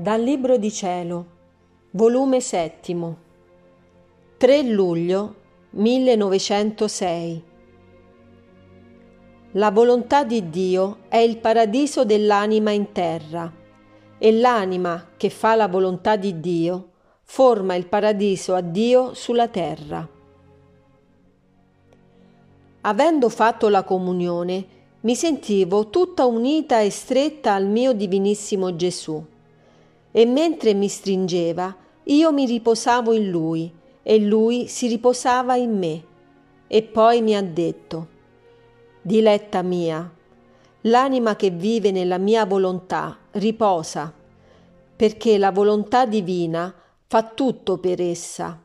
Dal Libro di Cielo, volume settimo, 3 luglio 1906. La volontà di Dio è il paradiso dell'anima in terra e l'anima che fa la volontà di Dio forma il paradiso a Dio sulla terra. Avendo fatto la comunione, mi sentivo tutta unita e stretta al mio divinissimo Gesù e mentre mi stringeva io mi riposavo in lui e lui si riposava in me. E poi mi ha detto, Diletta mia, l'anima che vive nella mia volontà riposa, perché la volontà divina fa tutto per essa.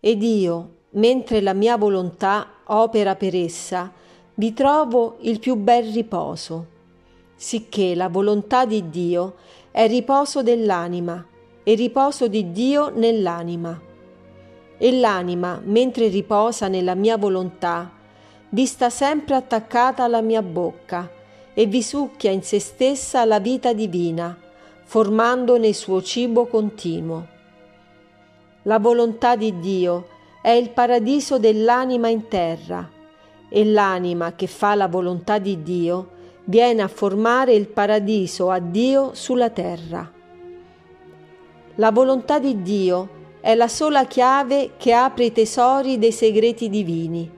Ed io, mentre la mia volontà opera per essa, vi trovo il più bel riposo, sicché la volontà di Dio è riposo dell'anima e riposo di Dio nell'anima. E l'anima, mentre riposa nella mia volontà, vi sta sempre attaccata alla mia bocca e vi succhia in se stessa la vita divina, formandone il suo cibo continuo. La volontà di Dio è il paradiso dell'anima in terra e l'anima che fa la volontà di Dio viene a formare il paradiso a Dio sulla terra. La volontà di Dio è la sola chiave che apre i tesori dei segreti divini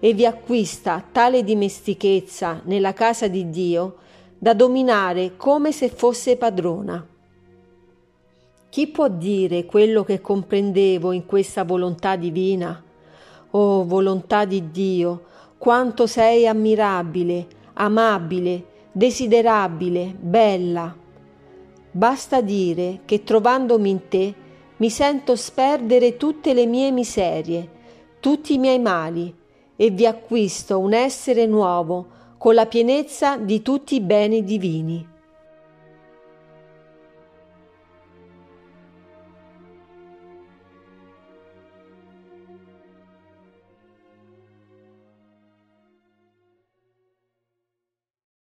e vi acquista tale dimestichezza nella casa di Dio da dominare come se fosse padrona. Chi può dire quello che comprendevo in questa volontà divina? Oh volontà di Dio, quanto sei ammirabile, amabile, desiderabile, bella. Basta dire che trovandomi in te mi sento sperdere tutte le mie miserie, tutti i miei mali, e vi acquisto un essere nuovo con la pienezza di tutti i beni divini.